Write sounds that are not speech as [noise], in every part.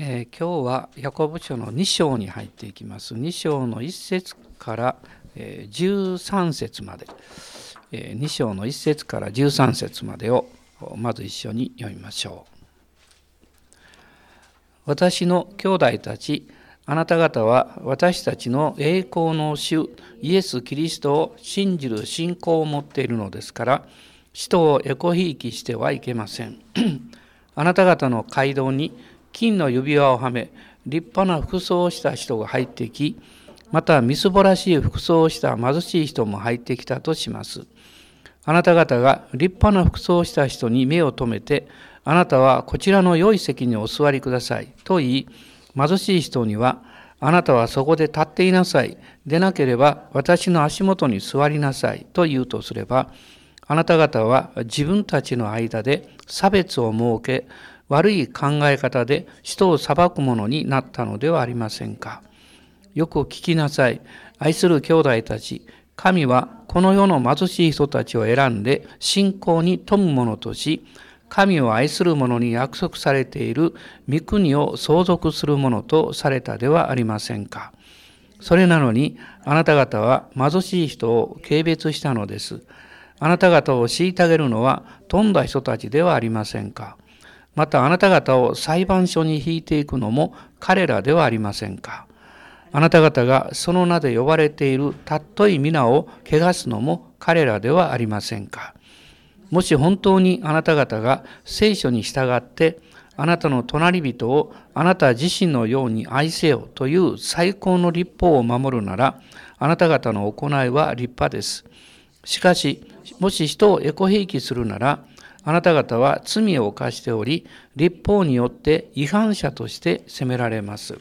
えー、今日はヤコブ書の2章に入っていきます。2章の1節から、えー、13節まで、えー、2章の1節から13節までをまず一緒に読みましょう。私の兄弟たち、あなた方は私たちの栄光の主イエス・キリストを信じる信仰を持っているのですから、使徒をエコひいきしてはいけません。[clears throat] あなた方の街道に金の指輪をはめ立派な服装をした人が入ってきまたみすぼらしい服装をした貧しい人も入ってきたとします。あなた方が立派な服装をした人に目を留めてあなたはこちらの良い席にお座りくださいと言い貧しい人にはあなたはそこで立っていなさい。でなければ私の足元に座りなさいと言うとすれば、あなた方は自分たちの間で差別を設け、悪い考え方で人を裁くものになったのではありませんか。よく聞きなさい。愛する兄弟たち、神はこの世の貧しい人たちを選んで信仰に富む者とし、神を愛する者に約束されている御国を相続する者とされたではありませんか。それなのにあなた方は貧しい人を軽蔑したのです。あなた方を虐げるのは富んだ人たちではありませんか。またあなた方を裁判所に引いていくのも彼らではありませんか。あなた方がその名で呼ばれているたっとい皆を汚すのも彼らではありませんか。もし本当にあなた方が聖書に従ってあなたの隣人をあなた自身のように愛せよという最高の立法を守るならあなた方の行いは立派です。しかしもし人をエコひいきするならあなた方は罪を犯しており、立法によって違反者として責められます。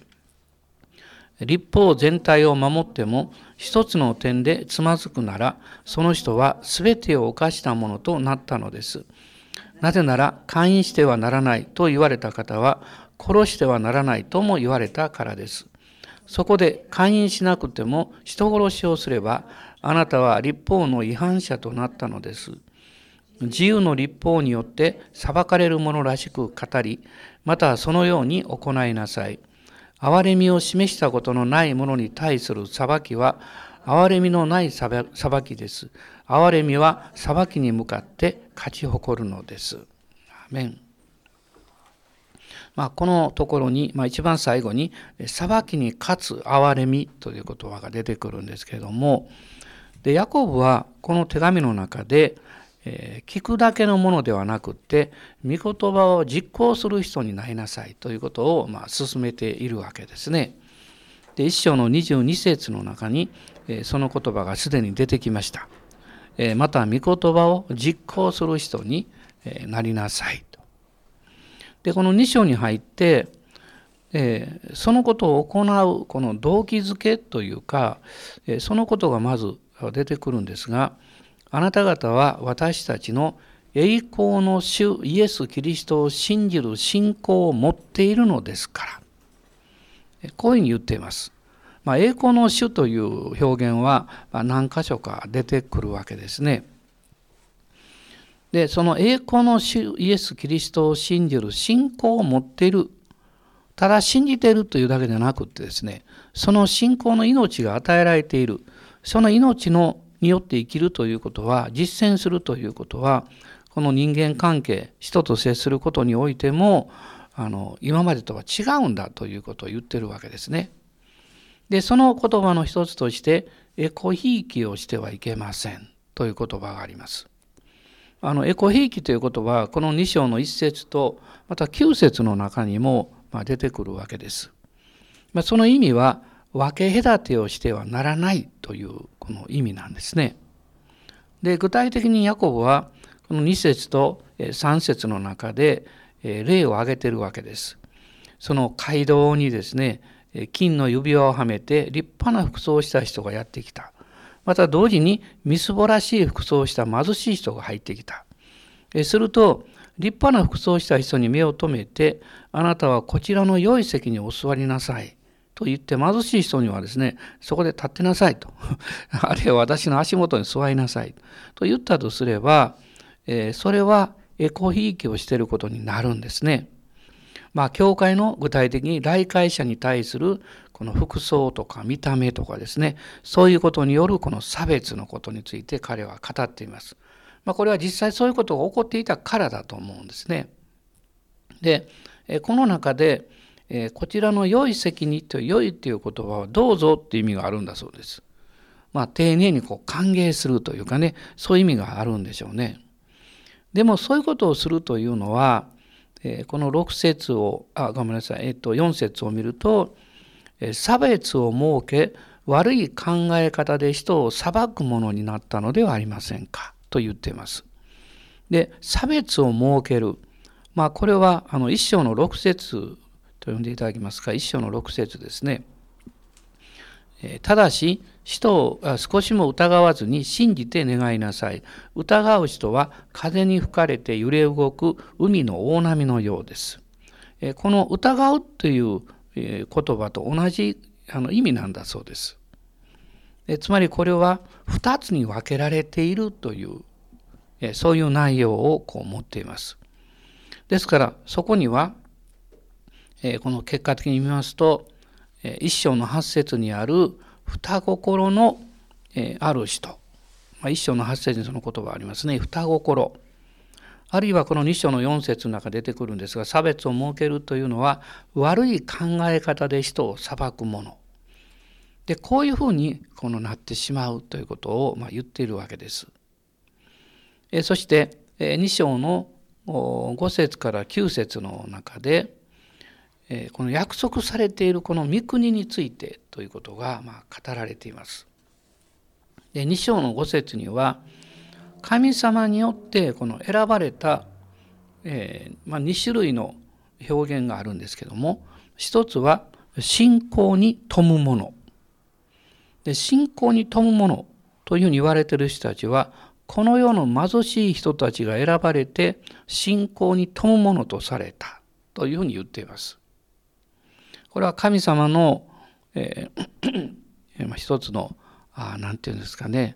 立法全体を守っても一つの点でつまずくなら、その人は全てを犯したものとなったのです。なぜなら、勧誘してはならないと言われた方は、殺してはならないとも言われたからです。そこで勧誘しなくても人殺しをすれば、あなたは立法の違反者となったのです。自由の立法によって裁かれるものらしく語り、またそのように行いなさい。憐れみを示したことのないものに対する裁きは、憐れみのない裁きです。憐れみは裁きに向かって勝ち誇るのです。アメンまあ、このところに、まあ、一番最後に「裁きに勝つ憐れみ」という言葉が出てくるんですけれどもでヤコブはこの手紙の中で「え聞くだけのものではなくって御言葉を実行する人になりなさいということをまあ進めているわけですね。で一章の22節の中に、えその言葉がすでに出てきました。えまた御言葉を実行する人になりなさいと。でこの2章に入ってえそのことを行うこの動機づけというか、えそのことがまず出てくるんですがあなた方は私たちの栄光の主イエス・キリストを信じる信仰を持っているのですから。こういうふうに言っています。まあ、栄光の主という表現は何箇所か出てくるわけですね。で、その栄光の主イエス・キリストを信じる信仰を持っている。ただ信じているというだけでなくてですね、その信仰の命が与えられている。その命のによって生きるということは実践するということはこの人間関係人と接することにおいてもあの今までとは違うんだということを言ってるわけですね。でその言葉の一つとしてエコひいきをしてはいけませんという言葉があります。あのエコひいきということはこの2章の1節とまた9節の中にも出てくるわけです。まあ、その意味は分け隔てをしてはならないというこの意味なんですね。で具体的にヤコブはこの2節と3節の中で例を挙げてるわけです。その街道にですね金の指輪をはめて立派な服装をした人がやってきた。また同時にみすぼらしい服装をした貧しい人が入ってきた。すると立派な服装をした人に目を留めてあなたはこちらの良い席にお座りなさい。と言って貧しい人にはですね、そこで立ってなさいと。[laughs] あるいは私の足元に座りなさいと言ったとすれば、えー、それはエコひいきをしていることになるんですね。まあ、教会の具体的に来会者に対するこの服装とか見た目とかですね、そういうことによるこの差別のことについて彼は語っています。まあ、これは実際そういうことが起こっていたからだと思うんですね。で、この中で、こちらの良い責任と良いという言葉はどうぞっていう意味があるんだそうです。まあ、丁寧にこう歓迎するというかね、そういう意味があるんでしょうね。でもそういうことをするというのは、えこの6節をあごめんなさい、えっと、4節を見ると、え差別を設け悪い考え方で人を裁くものになったのではありませんかと言っています。で差別を設ける、まあ、これはあの一章の6節と呼んでいただきますか？一章の6節ですね。ただし人を少しも疑わずに信じて願いなさい。疑う人は風に吹かれて揺れ動く海の大波のようです。この疑うという言葉と同じ意味なんだそうです。つまりこれは2つに分けられているというそういう内容をこう持っています。ですからそこにはえこの結果的に見ますと一章の8節にある双心のえある人、まあ、一章の8節にその言葉ありますね。双心。あるいはこの2章の4節の中出てくるんですが差別を設けるというのは悪い考え方で人を裁くもの。でこういうふうにこのなってしまうということをま言っているわけです。えそしてえ2章の5節から9節の中でこの約束されているこの御国についてということがま語られています。で2章の5節には神様によってこの選ばれた、えー、まあ、2種類の表現があるんですけども一つは信仰に富むもので信仰に富むものというふうに言われてる人たちはこの世の貧しい人たちが選ばれて信仰に富むものとされたというふうに言っています。これは神様の、えー、一つの何て言うんですかね、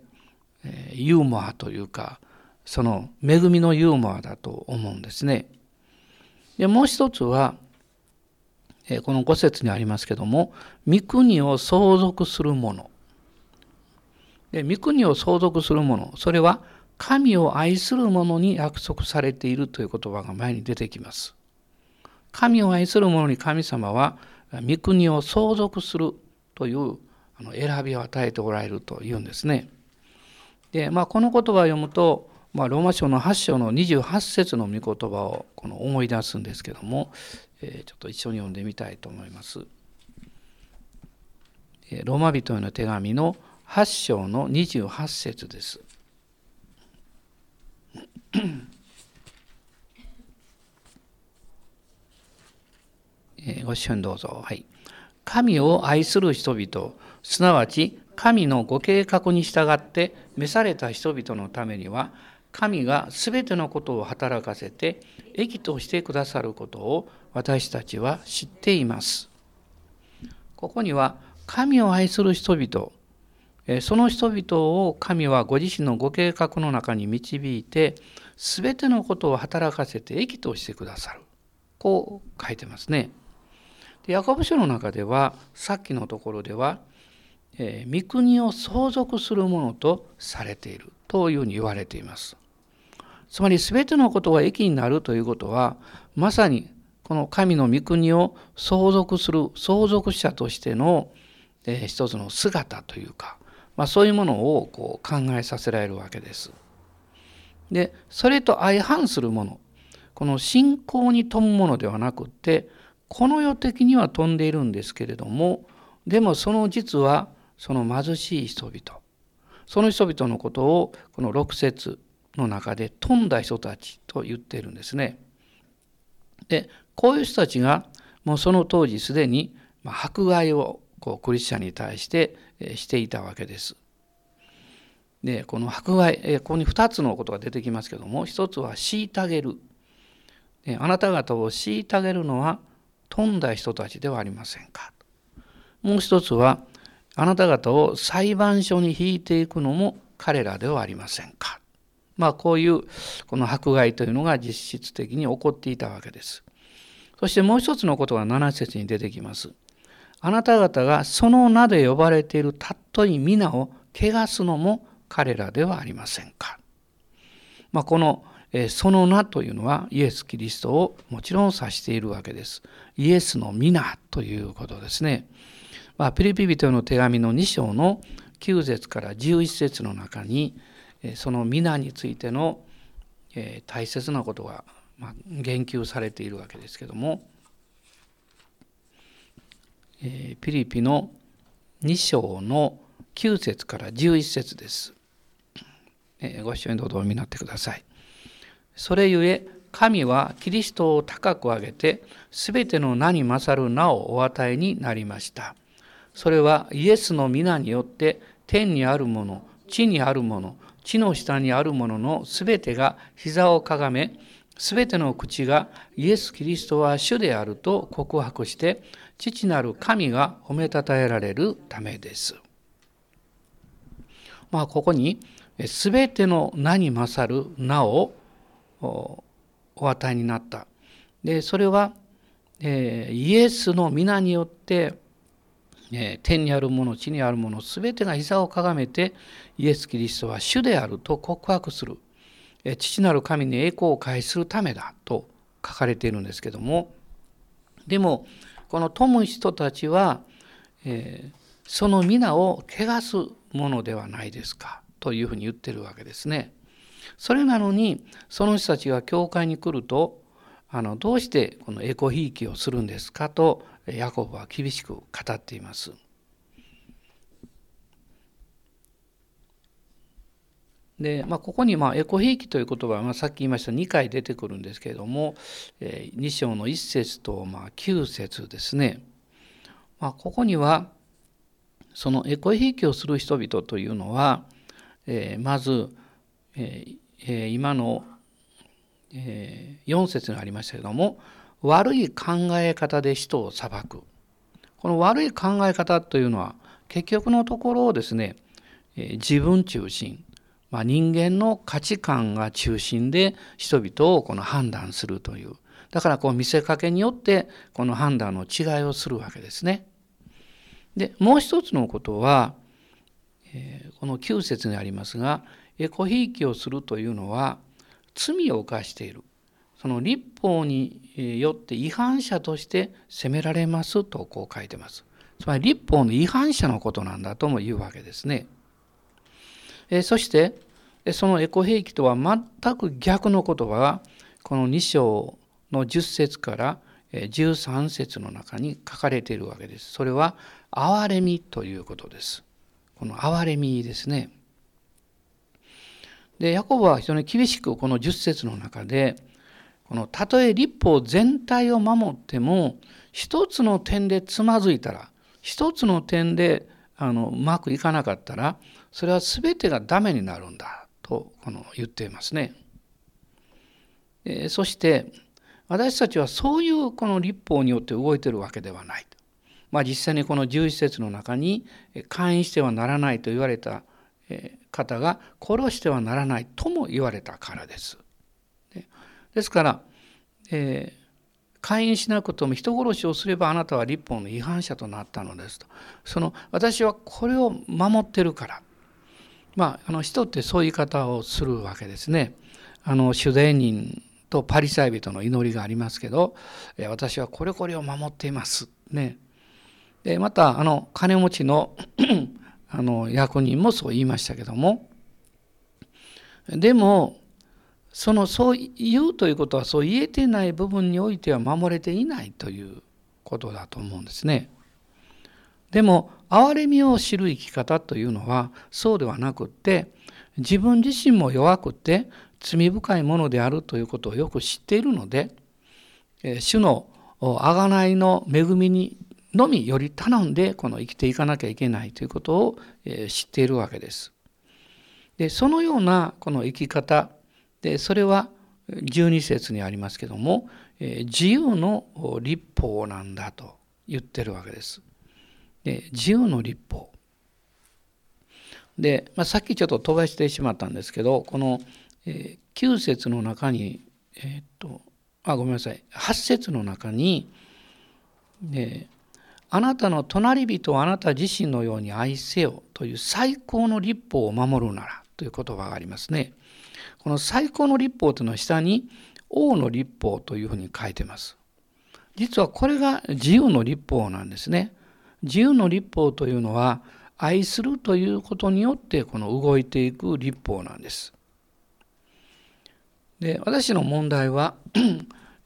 ユーモアというかその恵みのユーモアだと思うんですね。でもう一つは、この五節にありますけども御国を相続するもので御国を相続するものそれは神を愛する者に約束されているという言葉が前に出てきます。神を愛する者に神様は御国を相続するという選びを与えておられるというんですね。で、まあ、この言葉を読むと、まあ、ローマ書の8章の28節の御言葉をこの思い出すんですけども、えー、ちょっと一緒に読んでみたいと思います。ローマ人への手紙の8章の28節です。えご一緒にどうぞ。はい。神を愛する人々、すなわち神のご計画に従って召された人々のためには、神が全てのことを働かせて益としてくださることを私たちは知っています。ここには神を愛する人々、その人々を神はご自身のご計画の中に導いて全てのことを働かせて益としてくださる。こう書いてますね。でヤコブ書の中ではさっきのところでは、えー、御国を相続するものとされているというふうに言われています。つまり全てのことが益になるということはまさにこの神の御国を相続する相続者としての、えー、一つの姿というか、まあ、そういうものをこう考えさせられるわけです。でそれと相反するものこの信仰に富むものではなくってこの世的には飛んでいるんですけれどもでもその実はその貧しい人々その人々のことをこの6節の中で飛んだ人たちと言っているんですね。でこういう人たちがもうその当時すでに迫害をこうクリスチャンに対してしていたわけです。でこの迫害ここに2つのことが出てきますけども一つは虐げるあなた方を虐げるのは富んだ人たちではありませんか？もう一つはあなた方を裁判所に引いていくのも彼らではありませんか？まあこういうこの迫害というのが実質的に起こっていたわけです。そしてもう一つのことが7節に出てきます。あなた方がその名で呼ばれているたっとい皆を汚すのも彼らではありませんか？まあ、このその名というのはイエス・キリストをもちろん指しているわけです。イエスの皆ということですね。まあ、ピリピ人の手紙の2章の9節から11節の中にその皆についての大切なことが言及されているわけですけどもピリピの2章の9節から11節です。ご一緒にどうぞお読みになってください。それゆえ神はキリストを高く上げてすべての名に勝る名をお与えになりました。それはイエスの皆によって天にあるもの地にあるもの地の下にあるもののすべてが膝をかがめすべての口がイエス・キリストは主であると告白して父なる神が褒めたたえられるためです。まあここにすべての名に勝る名をお与えになった。でそれは、えー、イエスの皆によって、えー、天にあるもの地にあるもの全てが膝をかがめてイエス・キリストは主であると告白する、えー、父なる神に栄光を返するためだと書かれているんですけどもでもこの富む人たちは、えー、その皆を汚すものではないですかというふうに言ってるわけですね。それなのにその人たちが教会に来るとあのどうしてこのエコひいきをするんですかとヤコブは厳しく語っています。でまあ、ここにまあエコひいきという言葉は、まあ、さっき言いました2回出てくるんですけれども、えー、2章の1節とまあ9節ですね、まあ、ここにはそのエコひいきをする人々というのは、えー、まずえー、今の、えー、4節にありましたけども悪い考え方で人を裁くこの悪い考え方というのは結局のところをですね、えー、自分中心、まあ、人間の価値観が中心で人々をこの判断するというだからこう見せかけによってこの判断の違いをするわけですね。でもう一つのことは、え、この9節にありますがエコひいきをするというのは罪を犯しているその立法によって違反者として責められますとこう書いてます。つまり立法の違反者のことなんだとも言うわけですね。えそしてそのエコ兵器とは全く逆の言葉がこの2章の10節から13節の中に書かれているわけです。それは憐れみということです。この憐れみですね。でヤコブは非常に厳しくこの10節の中でこのたとえ立法全体を守っても一つの点でつまずいたら一つの点であのうまくいかなかったらそれは全てがダメになるんだとこの言っていますね。えそして私たちはそういうこの立法によって動いてるわけではない。まあ、実際にこの11節の中に会員してはならないと言われた方が殺してはならないとも言われたからです。ですから、えー、会員しなくとも人殺しをすればあなたは立法の違反者となったのですと。その私はこれを守ってるから。まあ、あの人ってそういう言い方をするわけですね。あの主税人とパリサイ人の祈りがありますけど、私はこれこれを守っています。ね。でまたあの金持ちの [clears throat] あの役人もそう言いましたけどもでもそのそう言うということはそう言えてない部分においては守れていないということだと思うんですね。でも憐れみを知る生き方というのはそうではなくって自分自身も弱くて罪深いものであるということをよく知っているので主の贖いの恵みにのみより頼んでこの生きていかなきゃいけないということを知っているわけです。でそのようなこの生き方でそれは12節にありますけども自由の立法なんだと言ってるわけです。で自由の立法。で、まあ、さっきちょっと飛ばしてしまったんですけどこの9節の中に、えー、っとあごめんなさい8節の中に、ね、あなたの隣人をあなた自身のように愛せよという最高の立法を守るならという言葉がありますね。この最高の立法というのは下に王の立法というふうに書いてます。実はこれが自由の立法なんですね。自由の立法というのは愛するということによってこの動いていく立法なんです。で私の問題は、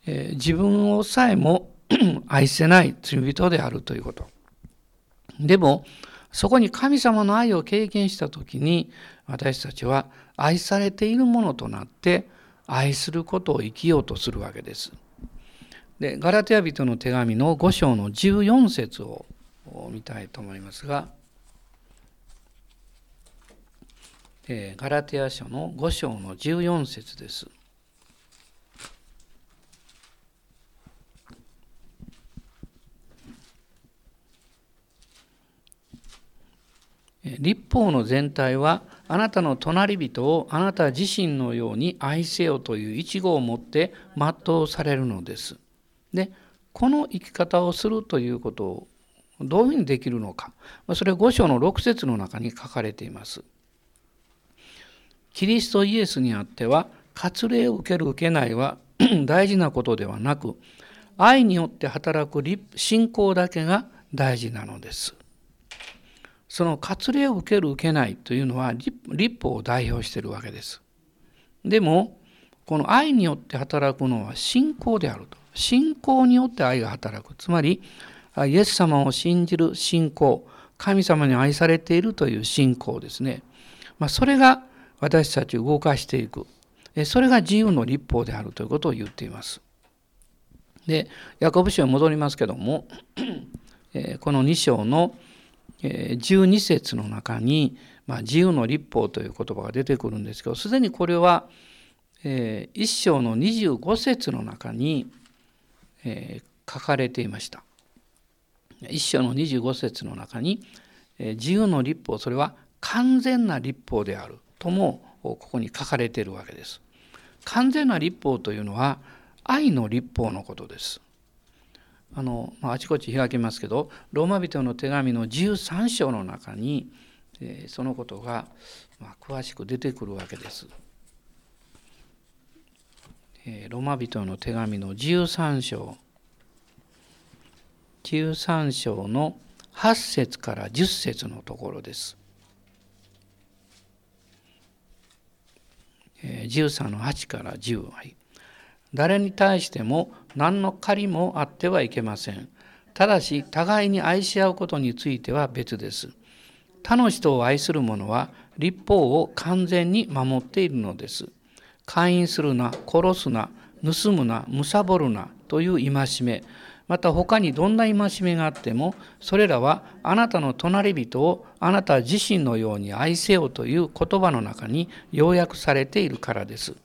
えー、自分をさえも [clears throat] 愛せない罪人であるということ。でもそこに神様の愛を経験した時に私たちは愛されているものとなって愛することを生きようとするわけです。でガラテヤ人の手紙の5章の14節を見たいと思いますが、え、ガラテヤ書の5章の14節です。立法の全体はあなたの隣人をあなた自身のように愛せよという一語を持って全うされるのです。でこの生き方をするということをどういうふうにできるのかそれは5章の6節の中に書かれています。キリストイエスにあっては割礼を受ける受けないは [clears throat] 大事なことではなく愛によって働く信仰だけが大事なのです。その割礼を受ける受けないというのは立法を代表しているわけです。でもこの愛によって働くのは信仰であると。信仰によって愛が働く。つまりイエス様を信じる信仰神様に愛されているという信仰ですね。まあ、それが私たちを動かしていく。それが自由の立法であるということを言っています。で、ヤコブ書に戻りますけども、この2章の12節の中に、まあ、自由の立法という言葉が出てくるんですけどすでにこれは、え1章の25節の中に、書かれていました。1章の25節の中に、自由の立法それは完全な立法であるともここに書かれているわけです。完全な立法というのは愛の立法のことです。あの、まあ、あちこち開けますけどローマ人の手紙の13章の中に、えー、そのことが、まあ、詳しく出てくるわけです。えー、ローマ人の手紙の13章13章の8節から10節のところです。13の8から10、はい、誰に対しても何の借りもあってはいけません。ただし、互いに愛し合うことについては別です。他の人を愛する者は立法を完全に守っているのです。勧誘するな、殺すな、盗むな、貪るなという戒め、また他にどんな戒めがあっても、それらはあなたの隣人をあなた自身のように愛せよという言葉の中に要約されているからです。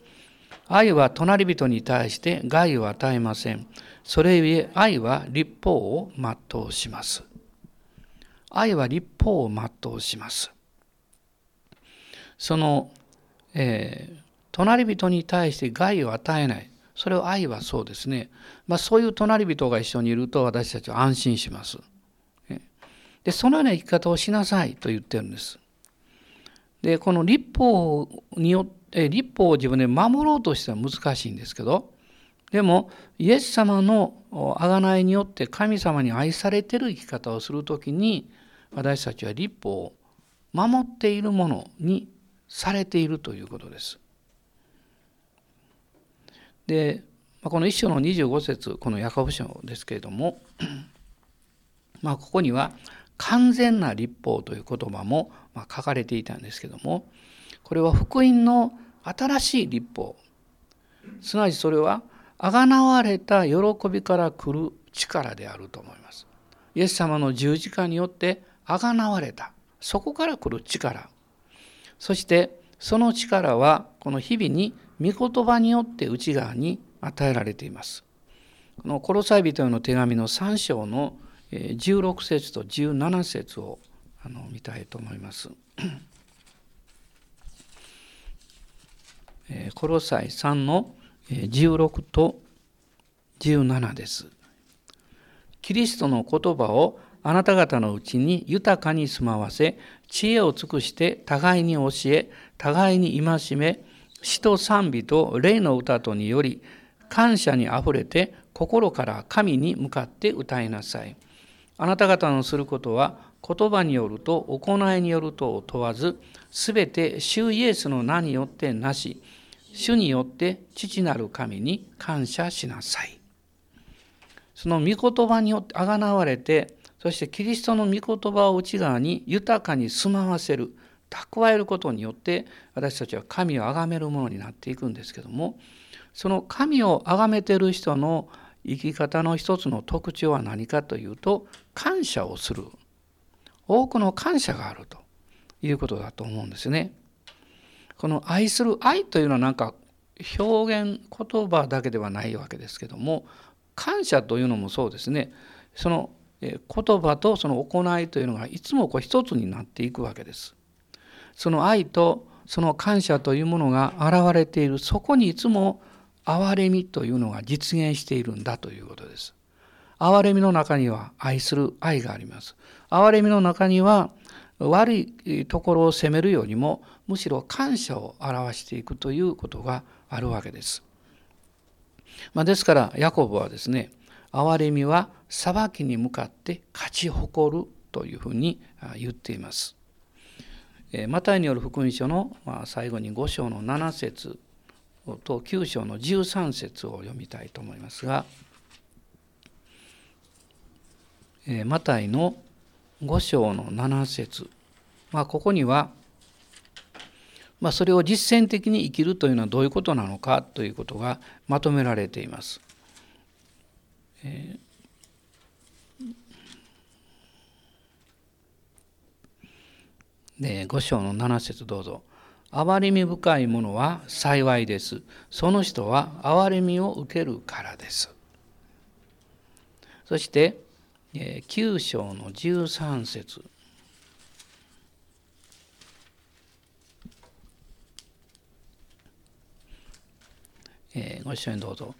愛は隣人に対して害を与えません。それゆえ愛は立法を全うします。愛は立法を全うします。その、えー、隣人に対して害を与えない。それを愛はそうですね。まあ、そういう隣人が一緒にいると私たちは安心します。で、そのような生き方をしなさいと言ってるんです。で、この立法によってえ立法を自分で守ろうとしては難しいんですけどでもイエス様の贖いによって神様に愛されてる生き方をする時に私たちは立法を守っているものにされているということです。でこの一章の25節このヤコブ書ですけれども [clears throat] まあここには完全な立法という言葉も書かれていたんですけどもこれは福音の新しい立法すなわちそれはあがなわれた喜びから来る力であると思います。イエス様の十字架によってあがなわれたそこから来る力そしてその力はこの日々に御言葉によって内側に与えられています。このコロサイ人への手紙の3章の16節と17節を見たいと思います。コロサイ3の16と17です。キリストの言葉をあなた方のうちに豊かに住まわせ、知恵を尽くして互いに教え、互いに戒め、詩と賛美と霊の歌とにより、感謝にあふれて心から神に向かって歌いなさい。あなた方のすることは言葉によると行いによるとを問わず、すべて主イエスの名によってなし、主によって父なる神に感謝しなさい。その御言葉によってあがなわれて、そしてキリストの御言葉を内側に豊かに住まわせる、蓄えることによって私たちは神を崇めるものになっていくんですけども、その神を崇めてる人の生き方の一つの特徴は何かというと、感謝をする。多くの感謝があるということだと思うんですね。この愛する愛というのはなんか表現言葉だけではないわけですけども感謝というのもそうですねその言葉とその行いというのがいつもこう一つになっていくわけです。その愛とその感謝というものが現れているそこにいつも憐れみというのが実現しているんだということです。憐れみの中には愛する愛があります。憐れみの中には悪いところを責めるよりもむしろ感謝を表していくということがあるわけです。まあ、ですからヤコブはですね憐れみは裁きに向かって勝ち誇るというふうに言っています。マタイによる福音書の最後に5章の7節と9章の13節を読みたいと思いますがマタイの5章の7節まあ、ここには、まあ、それを実践的に生きるというのはどういうことなのかということがまとめられています。えー、で5章の7節どうぞ。憐れみ深いものは幸いです。その人は憐れみを受けるからです。そして9章の13節えー、ご一緒にどうぞ。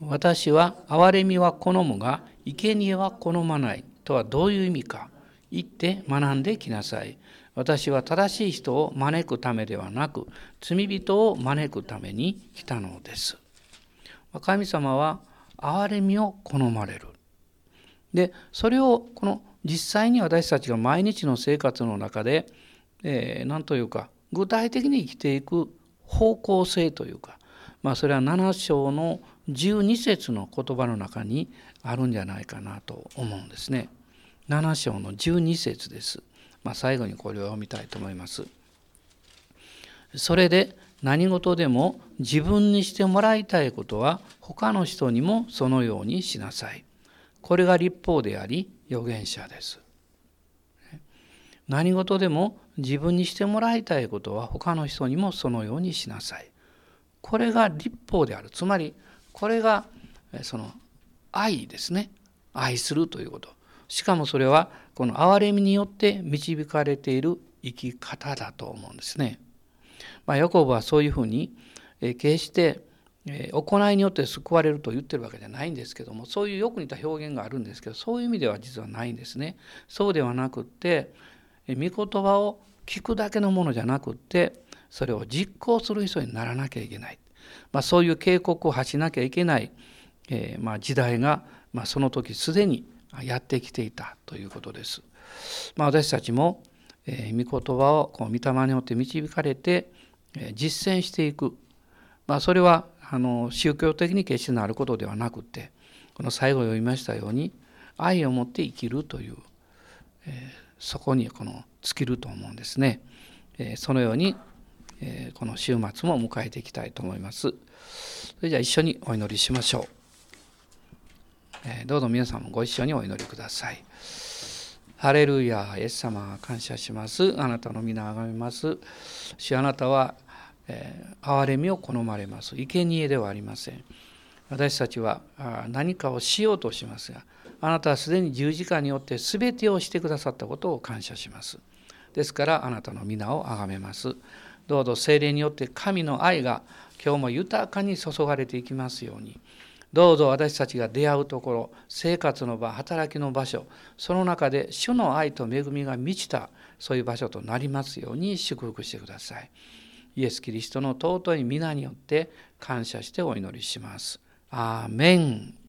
私は憐れみは好むが生贄は好まないとはどういう意味か言って学んできなさい。私は正しい人を招くためではなく罪人を招くために来たのです。神様は憐れみを好まれる。でそれをこの実際に私たちが毎日の生活の中で何、えー、というか具体的に生きていく方向性というか、まあ、それは7章の12節の言葉の中にあるんじゃないかなと思うんですね。7章の12節です。まあ、最後にこれを読みたいと思います。それで何事でも自分にしてもらいたいことは他の人にもそのようにしなさい。これが立法であり預言者です。何事でも自分にしてもらいたいことは他の人にもそのようにしなさい。これが立法である。つまりこれがその愛ですね。愛するということ。しかもそれはこの憐れみによって導かれている生き方だと思うんですね。まあ、ヤコブはそういうふうに決して行いによって救われると言ってるわけじゃないんですけどもそういうよく似た表現があるんですけどそういう意味では実はないんですね。そうではなくって御言葉を聞くだけのものじゃなくってそれを実行する人にならなきゃいけない、まあ、そういう警告を発しなきゃいけない、えー、まあ時代が、まあ、その時すでにやってきていたということです。ま、私たちも、えー、御言葉をこう御霊によって導かれて、え、実践していく、ま、それはあの宗教的に決してなることではなくてこの最後読みましたように愛を持って生きるという、えー、そこにこの尽きると思うんですね。えー、そのように、えー、この週末も迎えていきたいと思います。それじゃあ一緒にお祈りしましょう。えどうぞ皆さんもご一緒にお祈りください。ハレルヤ、イエス様感謝します。あなたの皆あがめます。主あなたは憐れみを好まれます。生贄ではありません。私たちは何かをしようとしますが、あなたはすでに十字架によって全てをしてくださったことを感謝します。ですからあなたの皆をあがめます。どうぞ精霊によって神の愛が今日も豊かに注がれていきますように、どうぞ私たちが出会うところ生活の場働きの場所その中で主の愛と恵みが満ちたそういう場所となりますように祝福してください。イエス・キリストの尊い皆によって感謝してお祈りします。アーメン